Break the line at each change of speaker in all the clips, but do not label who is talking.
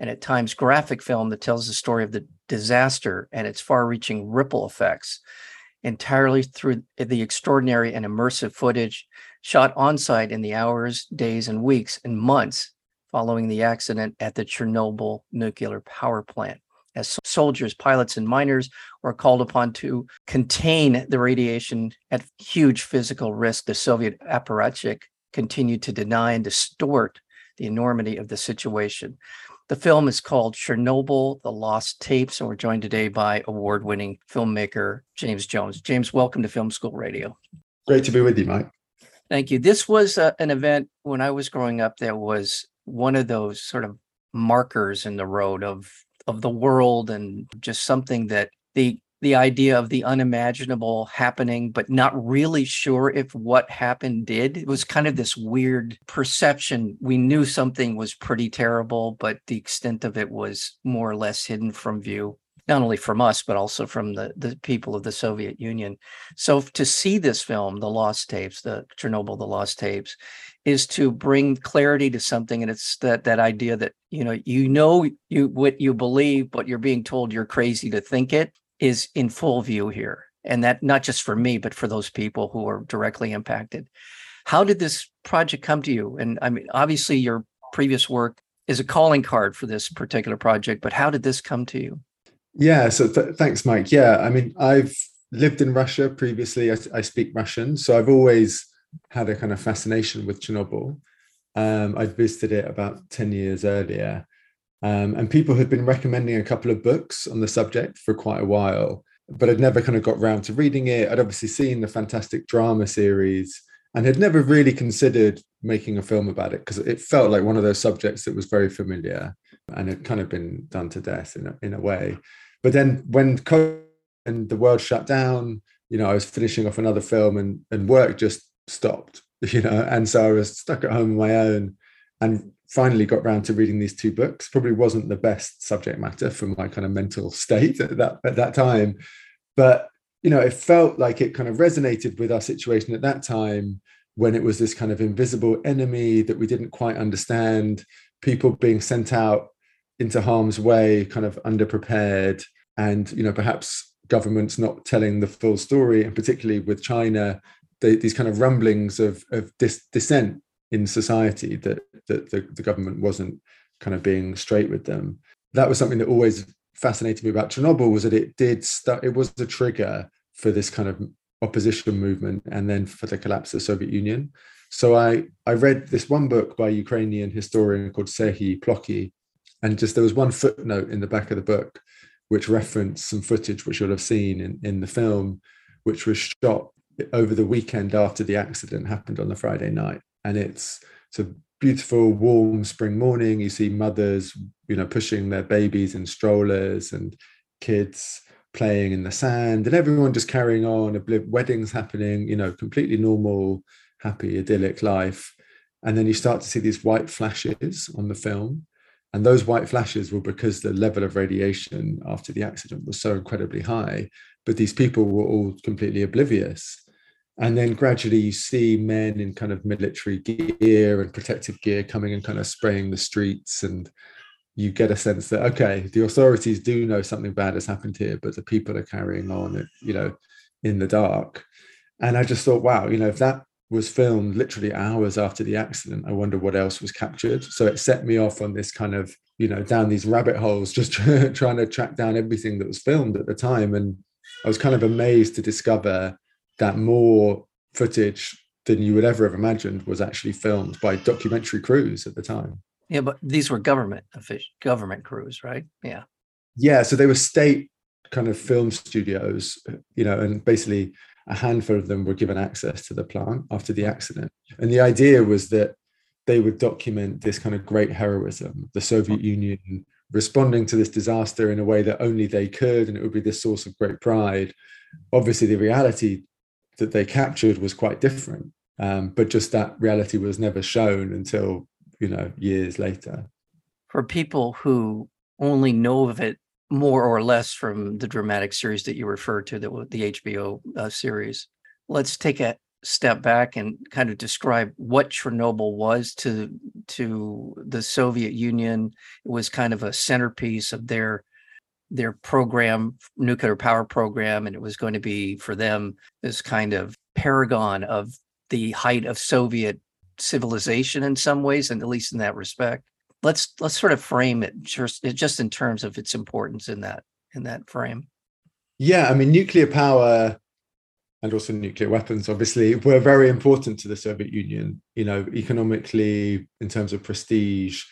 and at times graphic film that tells the story of the disaster and its far reaching ripple effects entirely through the extraordinary and immersive footage shot on site in the hours, days, and weeks and months following the accident at the Chernobyl nuclear power plant. As soldiers, pilots, and miners were called upon to contain the radiation at huge physical risk, the Soviet apparatchik continued to deny and distort the enormity of the situation. The film is called Chernobyl, The Lost Tapes, and we're joined today by award winning filmmaker James Jones. James, welcome to Film School Radio.
Great to be with you, Mike.
Thank you. This was uh, an event when I was growing up that was one of those sort of markers in the road of of the world and just something that the the idea of the unimaginable happening, but not really sure if what happened did. It was kind of this weird perception. We knew something was pretty terrible, but the extent of it was more or less hidden from view, not only from us, but also from the, the people of the Soviet Union. So to see this film, The Lost Tapes, the Chernobyl, The Lost Tapes, is to bring clarity to something. And it's that that idea that, you know, you know you what you believe, but you're being told you're crazy to think it is in full view here. And that not just for me, but for those people who are directly impacted. How did this project come to you? And I mean, obviously, your previous work is a calling card for this particular project, but how did this come to you?
Yeah, so th- thanks, Mike. Yeah, I mean, I've lived in Russia previously. I, I, speak Russian, so I've always had a kind of fascination with Chernobyl. Um, I'd visited it about 10 years earlier. Um, and people had been recommending a couple of books on the subject for quite a while, but I'd never kind of got round to reading it. I'd obviously seen the fantastic drama series and had never really considered making a film about it because it felt like one of those subjects that was very familiar and had kind of been done to death in a, in a way. But then when COVID and the world shut down, you know, I was finishing off another film and, and work just stopped, you know, and so I was stuck at home on my own and finally got round to reading these two books. Probably wasn't the best subject matter for my kind of mental state at that at that time, but you know, it felt like it kind of resonated with our situation at that time when it was this kind of invisible enemy that we didn't quite understand, people being sent out into harm's way, kind of underprepared, and you know, perhaps governments not telling the full story, and particularly with China, they, these kind of rumblings of, of dis- dissent in society that that the, the government wasn't kind of being straight with them. That was something that always fascinated me about Chernobyl was that it did start, it was the trigger for this kind of opposition movement and then for the collapse of the Soviet Union. So I I read this one book by a Ukrainian historian called Serhiy Plokhy, and just there was one footnote in the back of the book which referenced some footage which you'll have seen in, in the film, which was shot over the weekend after the accident happened on the Friday night and it's it's a beautiful warm spring morning. You see mothers you know pushing their babies in strollers and kids playing in the sand and everyone just carrying on weddings happening you know completely normal happy idyllic life. And then you start to see these white flashes on the film. And those white flashes were because the level of radiation after the accident was so incredibly high but these people were all completely oblivious and then gradually you see men in kind of military gear and protective gear coming and kind of spraying the streets and you get a sense that okay the authorities do know something bad has happened here but the people are carrying on you know in the dark. And i just thought wow you know if that was filmed literally hours after the accident i wonder what else was captured. So it set me off on this kind of you know down these rabbit holes just trying to track down everything that was filmed at the time. And i was kind of amazed to discover that more footage than you would ever have imagined was actually filmed by documentary crews at the time.
Yeah, but these were government official government crews, right? Yeah.
Yeah, so they were state kind of film studios, you know, and basically a handful of them were given access to the plant after the accident. And the idea was that they would document this kind of great heroism. The Soviet Union responding to this disaster in a way that only they could, and it would be this source of great pride. Obviously, the reality that they captured was quite different, um, but just that reality was never shown until you know years later.
For people who only know of it more or less from the dramatic series that you referred to, that the HBO uh, series, let's take a step back and kind of describe what Chernobyl was to to the Soviet Union. It was kind of a centerpiece of their their program, nuclear power program, and it was going to be for them this kind of paragon of the height of Soviet civilization in some ways, and at least in that respect. Let's let's sort of frame it just just in terms of its importance in that in that frame.
Yeah, I mean, nuclear power and also nuclear weapons, obviously, were very important to the Soviet Union, you know, economically, in terms of prestige.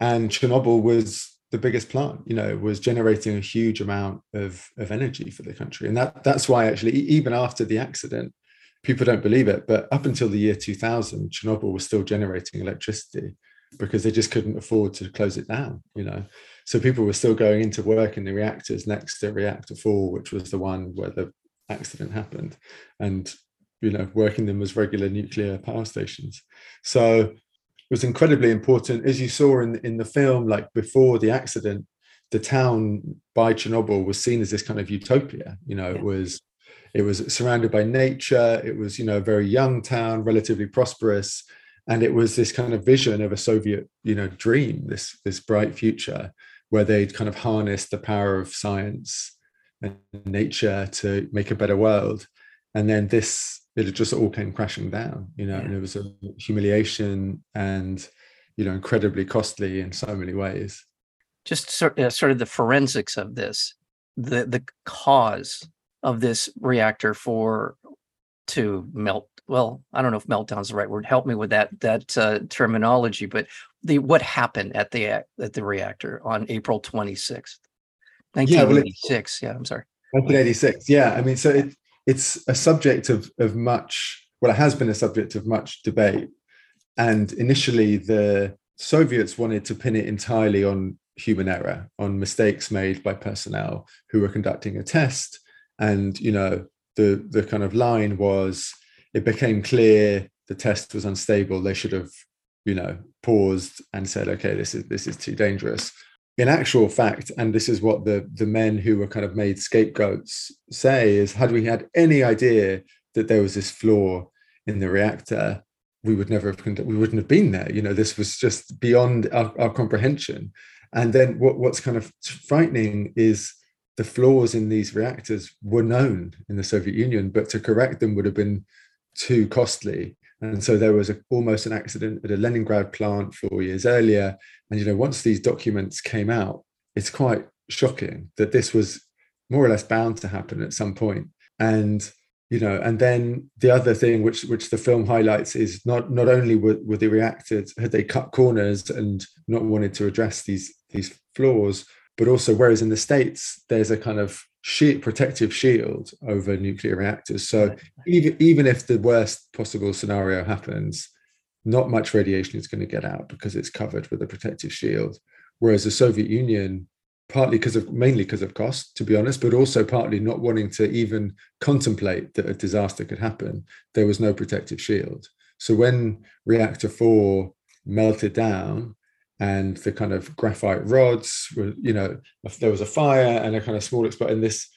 And Chernobyl was the biggest plant, you know, was generating a huge amount of, of energy for the country. And that that's why actually, even after the accident, people don't believe it, but up until the year 2000, Chernobyl was still generating electricity because they just couldn't afford to close it down, you know. So people were still going into work in the reactors next to reactor four, which was the one where the accident happened and you know working them as regular nuclear power stations so was incredibly important as you saw in in the film like before the accident the town by chernobyl was seen as this kind of utopia you know yeah. it was it was surrounded by nature it was you know a very young town relatively prosperous and it was this kind of vision of a soviet you know dream this this bright future where they'd kind of harnessed the power of science and nature to make a better world and then this it just all came crashing down you know yeah. and it was a humiliation and you know incredibly costly in so many ways
just sort, uh, sort of the forensics of this the the cause of this reactor for to melt well i don't know if meltdown is the right word help me with that that uh, terminology but the what happened at the at the reactor on april 26th 1986. Yeah, yeah I'm sorry.
1986. Yeah, I mean, so it, it's a subject of of much. Well, it has been a subject of much debate, and initially the Soviets wanted to pin it entirely on human error, on mistakes made by personnel who were conducting a test, and you know the the kind of line was it became clear the test was unstable. They should have you know paused and said, okay, this is this is too dangerous in actual fact, and this is what the the men who were kind of made scapegoats say, is had we had any idea that there was this flaw in the reactor, we would never have we wouldn't have been there. You know, this was just beyond our, our comprehension. And then what, what's kind of frightening is the flaws in these reactors were known in the Soviet Union, but to correct them would have been too costly. And so there was a, almost an accident at a Leningrad plant four years earlier. And, you know, once these documents came out, it's quite shocking that this was more or less bound to happen at some point. And, you know, and then the other thing which which the film highlights is not not only were, were they reacted, had they cut corners and not wanted to address these these flaws, but also whereas in the States, there's a kind of sheet protective shield over nuclear reactors. So even even if the worst possible scenario happens, not much radiation is going to get out because it's covered with a protective shield. Whereas the Soviet Union, partly because of mainly because of cost, to be honest, but also partly not wanting to even contemplate that a disaster could happen, there was no protective shield. So when reactor four melted down, and the kind of graphite rods were, you know, there was a fire and a kind of small explosion, and this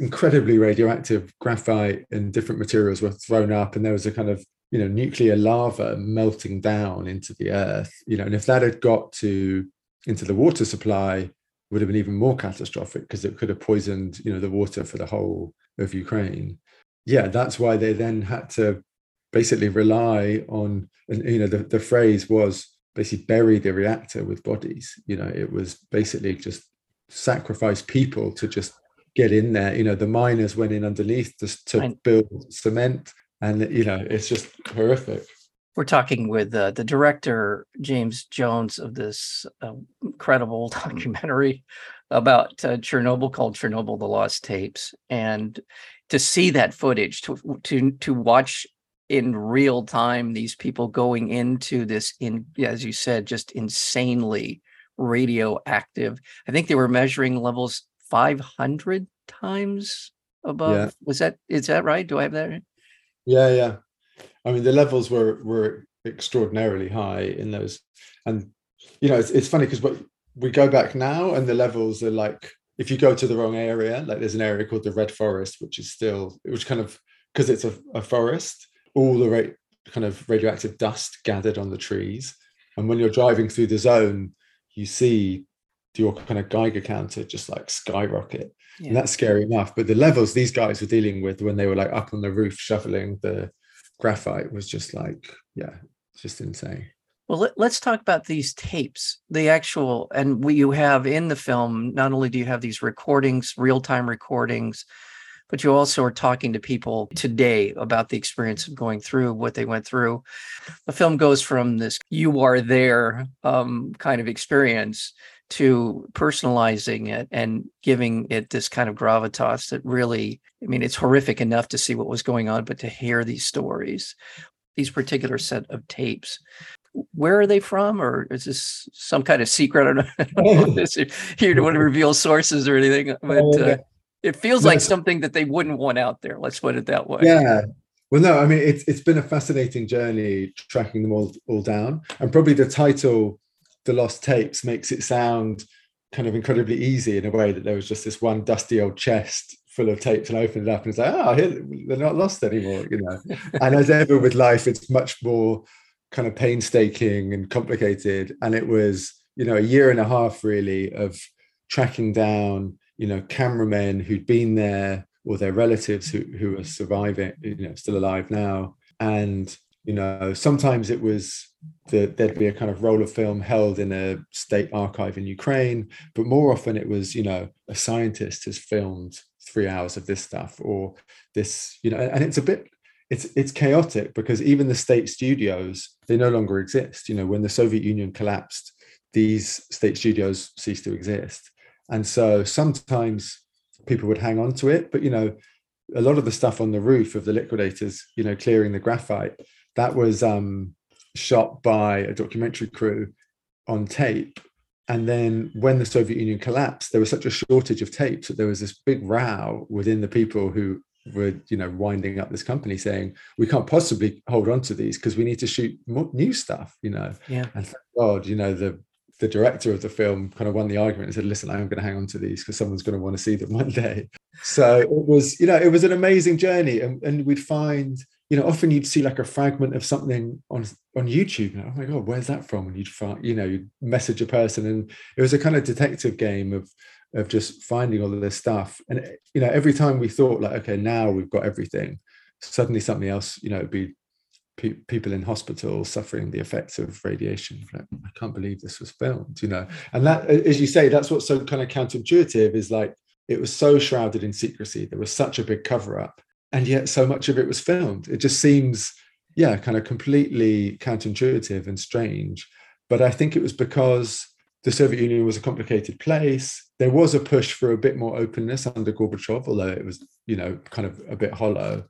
incredibly radioactive graphite and different materials were thrown up, and there was a kind of you know nuclear lava melting down into the earth, you know, and if that had got to into the water supply, would have been even more catastrophic because it could have poisoned you know the water for the whole of Ukraine. Yeah, that's why they then had to basically rely on, you know, the, the phrase was basically bury the reactor with bodies. You know, it was basically just sacrifice people to just get in there. You know, the miners went in underneath just to build cement, and you know, it's just horrific.
We're talking with uh, the director James Jones of this uh, incredible documentary about uh, Chernobyl called Chernobyl: The Lost Tapes, and to see that footage, to to to watch in real time these people going into this in as you said just insanely radioactive. I think they were measuring levels 500 times above.
Yeah.
Was that is that right? Do I have that? right?
Yeah, yeah. I mean, the levels were were extraordinarily high in those, and you know, it's, it's funny because what we go back now, and the levels are like if you go to the wrong area, like there's an area called the Red Forest, which is still, which kind of because it's a, a forest, all the ra- kind of radioactive dust gathered on the trees, and when you're driving through the zone, you see your kind of Geiger counter just like skyrocket
Yeah.
and that's scary enough. But the levels these guys were dealing with when they were like up on the roof shoveling the graphite was just like, yeah, just insane.
Well, let, let's talk about these tapes, the actual, and we, you have in the film, not only do you have these recordings, real time recordings, but you also are talking to people today about the experience of going through what they went through. The film goes from this you are there um, kind of experience to personalizing it and giving it this kind of gravitas that really, I mean, it's horrific enough to see what was going on, but to hear these stories, these particular set of tapes. Where are they from? Or is this some kind of secret? I don't know, I don't know if this- if you don't want to reveal sources or anything? But uh, it feels
No,
like something that they wouldn't want out there let's put it that way
Yeah. Well, no, I mean it's it's been a fascinating journey tracking them all all down, and probably the title, "The Lost Tapes," makes it sound kind of incredibly easy in a way that there was just this one dusty old chest full of tapes, and I opened it up and it's like, oh, here, they're not lost anymore, you know. and as ever with life, it's much more kind of painstaking and complicated. And it was, you know, a year and a half really of tracking down, you know, cameramen who'd been there or their relatives who who are surviving, you know, still alive now. And, you know, sometimes it was that there'd be a kind of roll of film held in a state archive in Ukraine, but more often it was, you know, a scientist has filmed three hours of this stuff or this, you know, and it's a bit it's it's chaotic because even the state studios they no longer exist you know when the soviet union collapsed these state studios ceased to exist and so sometimes people would hang on to it but you know a lot of the stuff on the roof of the liquidators you know clearing the graphite that was um shot by a documentary crew on tape. And then when the soviet union collapsed there was such a shortage of tapes that there was this big row within the people who were you know winding up this company saying we can't possibly hold on to these because we need to shoot more new stuff you know?
Yeah.
And thank god you know the the director of the film kind of won the argument and said listen i'm going to hang on to these because someone's going to want to see them one day. So it was you know it was an amazing journey and, and we'd find you know often you'd see like a fragment of something on on youtube and, oh my god where's that from? And you'd find you know you'd message a person and it was a kind of detective game of of just finding all of this stuff. And you know every time we thought like okay now we've got everything suddenly something else you know it'd be pe- people in hospital suffering the effects of radiation. Like, i can't believe this was filmed you know? And that as you say that's what's so kind of counterintuitive is like it was so shrouded in secrecy. There was such a big cover up and yet so much of it was filmed. It just seems yeah kind of completely counterintuitive and strange. But i think it was because the Soviet Union was a complicated place. There was a push for a bit more openness under Gorbachev, although it was, you know, kind of a bit hollow.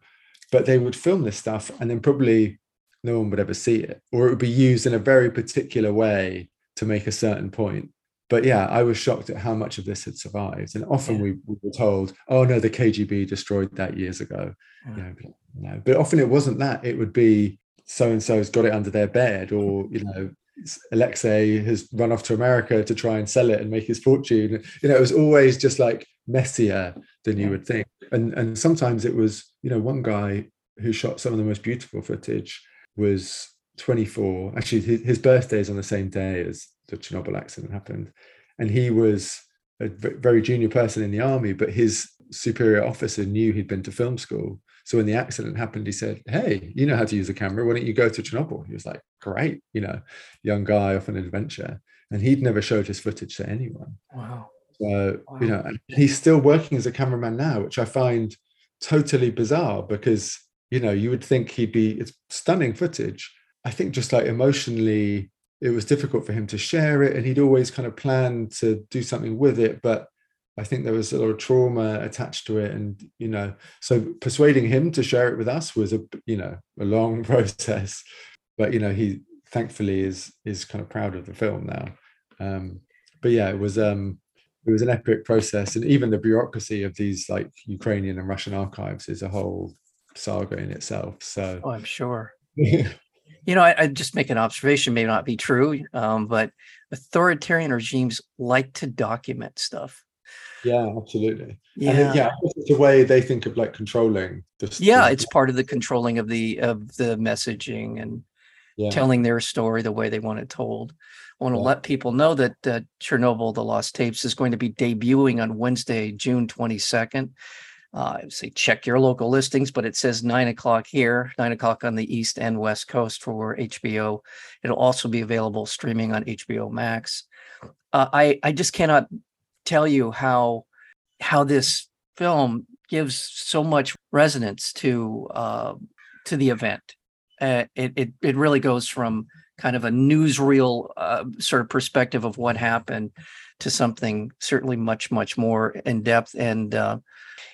But they would film this stuff and then probably no one would ever see it, or it would be used in a very particular way to make a certain point. But yeah, I was shocked at how much of this had survived. And often
Yeah.
we, we were told, oh no, the KGB destroyed that years ago.
Yeah.
You know, but, no, but often it wasn't that. It would be so and so's got it under their bed, or you know, Alexei has run off to America to try and sell it and make his fortune. You know, it was always just like messier than you would think. And and sometimes it was, you know, one guy who shot some of the most beautiful footage was 24. Actually, his, his birthday is on the same day as the Chernobyl accident happened. And he was a very junior person in the army, but his superior officer knew he'd been to film school. So when the accident happened, he said, Hey, you know how to use a camera. Why don't you go to Chernobyl? He was like, Great, you know, young guy off an adventure. And he'd never showed his footage to anyone.
wow
So,
Wow.
you know, and he's still working as a cameraman now, which I find totally bizarre because, you know, you would think he'd be, it's stunning footage. I think just like emotionally, it was difficult for him to share it. And he'd always kind of planned to do something with it. But I think there was a lot of trauma attached to it. And, you know, so persuading him to share it with us was a, you know, a long process. But, you know, he thankfully is, is kind of proud of the film now. Um, but yeah, it was um it was an epic process, and even the bureaucracy of these like Ukrainian and Russian archives is a whole saga in itself. So
oh, I'm sure. you know, I, I, just make an observation, may not be true, um, but authoritarian regimes like to document stuff.
Yeah, absolutely. Yeah, and yeah, it's a way they think of like controlling.
This, yeah, it's part of the controlling of the of the messaging and yeah. telling their story the way they want it told. I want to yeah. let people know that uh, Chernobyl: The Lost Tapes is going to be debuting on Wednesday, June twenty second. Uh, say check your local listings, but it says nine o'clock here, nine o'clock on the east and west coast for HBO. It'll also be available streaming on HBO Max. Uh, I I just cannot tell you how how this film gives so much resonance to uh, to the event. Uh, it, it it really goes from kind of a newsreel uh, sort of perspective of what happened to something certainly much much more in depth and uh,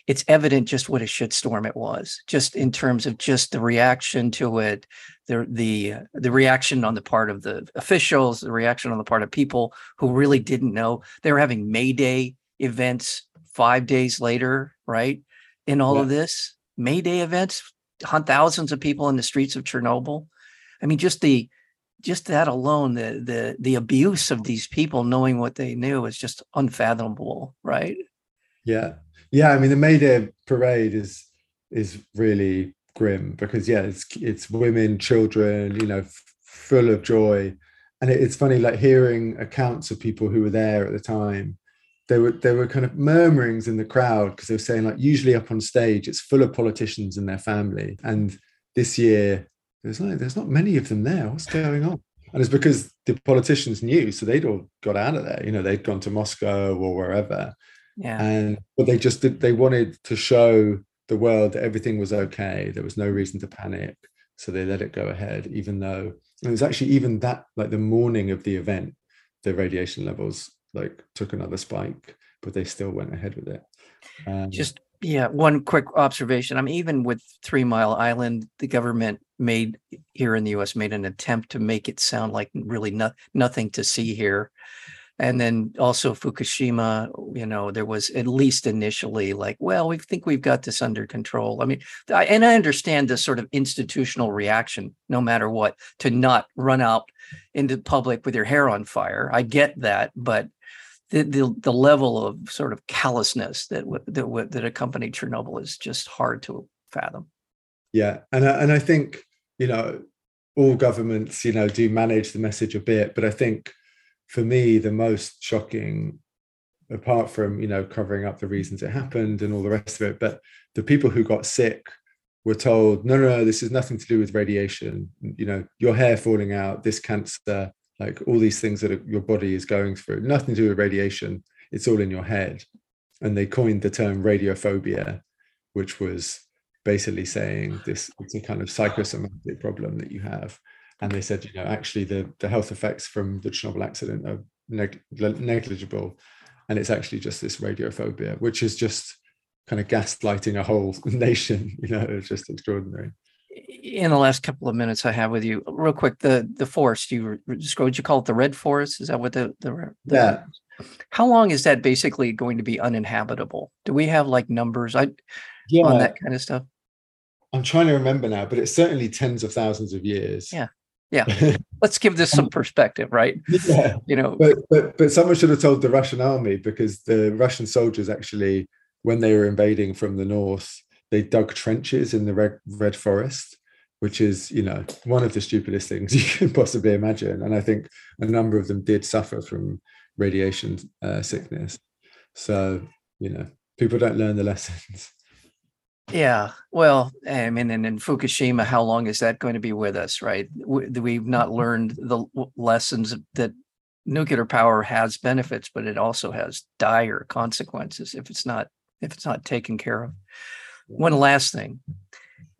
it's evident just what a shitstorm it was just in terms of just the reaction to it the the the reaction on the part of the officials the reaction on the part of people who really didn't know. They were having may day events 5 days later right? In all yeah. of this may day events hunt thousands of people in the streets of chernobyl. I mean just the just that alone the the the abuse of these people knowing what they knew is just unfathomable right?
Yeah. Yeah, I mean the May Day parade is is really grim because yeah, it's it's women, children, you know, f- full of joy, and it, it's funny like hearing accounts of people who were there at the time. There were there were kind of murmurings in the crowd because they were saying like usually up on stage it's full of politicians and their family, and this year there's like there's not many of them there. What's going on? And it's because the politicians knew, so they'd all got out of there. You know, they'd gone to Moscow or wherever,
yeah.
And but they just did, they wanted to show the world that everything was okay. There was no reason to panic. So they let it go ahead, even though it was actually even that like the morning of the event, the radiation levels like took another spike, but they still went ahead with it.
Um, just yeah, one quick observation. I mean, even with Three Mile Island, the government made here in the U.S. made an attempt to make it sound like really no, nothing to see here and then also Fukushima, you know, there was at least initially like, well, we think we've got this under control. I mean, I, and I understand the sort of institutional reaction, no matter what, to not run out into public with your hair on fire. I get that, but the the, the level of sort of callousness that that that accompanied Chernobyl is just hard to fathom.
Yeah, and I, and I think you know all governments you know do manage the message a bit, but I think for me, the most shocking, apart from you know covering up the reasons it happened and all the rest of it, but the people who got sick were told, no, no, no, this is nothing to do with radiation. You know, your hair falling out, this cancer, like all these things that your body is going through, nothing to do with radiation. It's all in your head. And they coined the term radiophobia, which was basically saying this it's a kind of psychosomatic problem that you have and they said, you know, actually the the health effects from the Chernobyl accident are neg- negligible, and it's actually just this radiophobia, which is just kind of gaslighting a whole nation. You know, it's just extraordinary.
In the last couple of minutes I have with you, real quick, the the forest you described, you call it the red forest? Is that what the the, the
yeah?
How long is that basically going to be uninhabitable? Do we have like numbers? I yeah. on that kind of stuff.
I'm trying to remember now, but it's certainly tens of thousands of years.
Yeah yeah let's give this some um, perspective right
yeah
you know
but, but but someone should have told the russian army because the russian soldiers actually when they were invading from the north they dug trenches in the red, red forest which is you know one of the stupidest things you can possibly imagine and i think a number of them did suffer from radiation uh, sickness so you know people don't learn the lessons
yeah, well, I mean, and in Fukushima, how long is that going to be with us, right? We've not mm-hmm. learned the lessons that nuclear power has benefits, but it also has dire consequences if it's not if it's not taken care of. One last thing,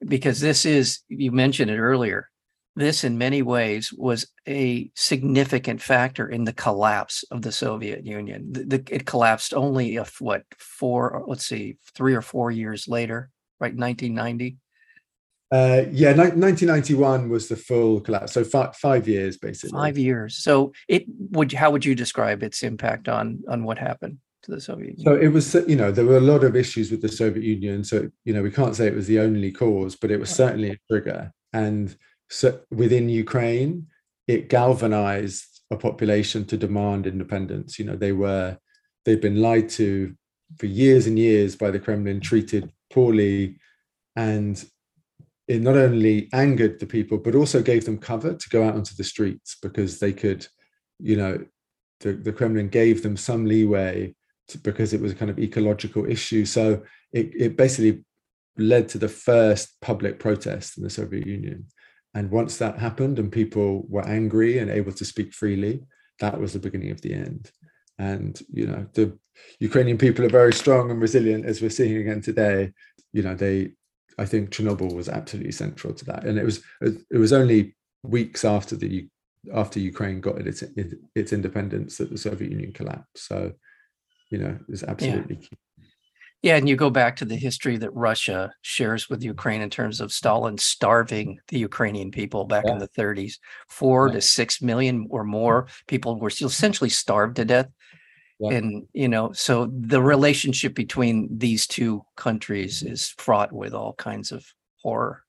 because this is you mentioned it earlier. This, in many ways, was a significant factor in the collapse of the Soviet Union. The, the, it collapsed only if what four, let's see, three or four years later right? 1990.
Uh, yeah, ni- 1991 was the full collapse. So five five years basically.
Five years. So it would. How would you describe its impact on on what happened to the Soviet Union?
So it was, you know, there were a lot of issues with the Soviet Union. So you know, we can't say it was the only cause, but it was certainly a trigger. And so within Ukraine, it galvanized a population to demand independence. You know, they were they've been lied to for years and years by the Kremlin, treated poorly, and it not only angered the people, but also gave them cover to go out onto the streets because they could, you know, the, the Kremlin gave them some leeway because it was a kind of ecological issue. So it, it basically led to the first public protest in the Soviet Union. And once that happened and people were angry and able to speak freely, that was the beginning of the end. And, you know, the Ukrainian people are very strong and resilient, as we're seeing again today. You know, they, I think Chernobyl was absolutely central to that. And it was, it was only weeks after the, after Ukraine got its, its independence that the Soviet Union collapsed. So, you know, is absolutely key.
Yeah, and you go back to the history that Russia shares with Ukraine in terms of Stalin starving the Ukrainian people back in the 30s. Four
Yeah.
to six million or more people were still essentially starved to death.
Yeah.
And, you know, so the relationship between these two countries is fraught with all kinds of horror.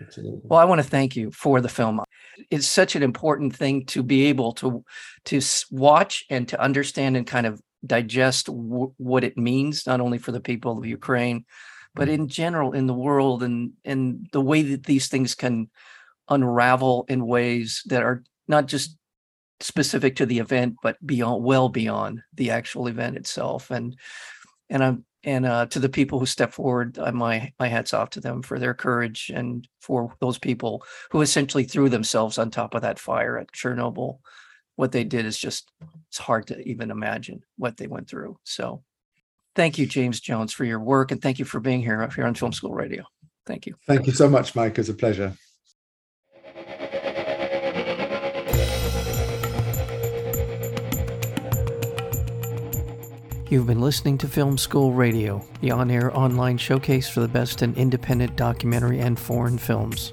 Absolutely.
Well, I want to thank you for the film. It's such an important thing to be able to to watch and to understand and kind of digest w- what it means, not only for the people of Ukraine, but in general in the world, and and the way that these things can unravel in ways that are not just specific to the event, but beyond, well beyond the actual event itself. And and I'm and uh, to the people who step forward, uh, my my hats off to them for their courage and for those people who essentially threw themselves on top of that fire at Chernobyl. What they did is just it's hard to even imagine what they went through. So, thank you, James Jones, for your work, and thank you for being here here on Film School Radio. Thank you.
Thank you so much, Mike. It's a pleasure.
You've been listening to Film School Radio, the on air online showcase for the best in independent documentary and foreign films.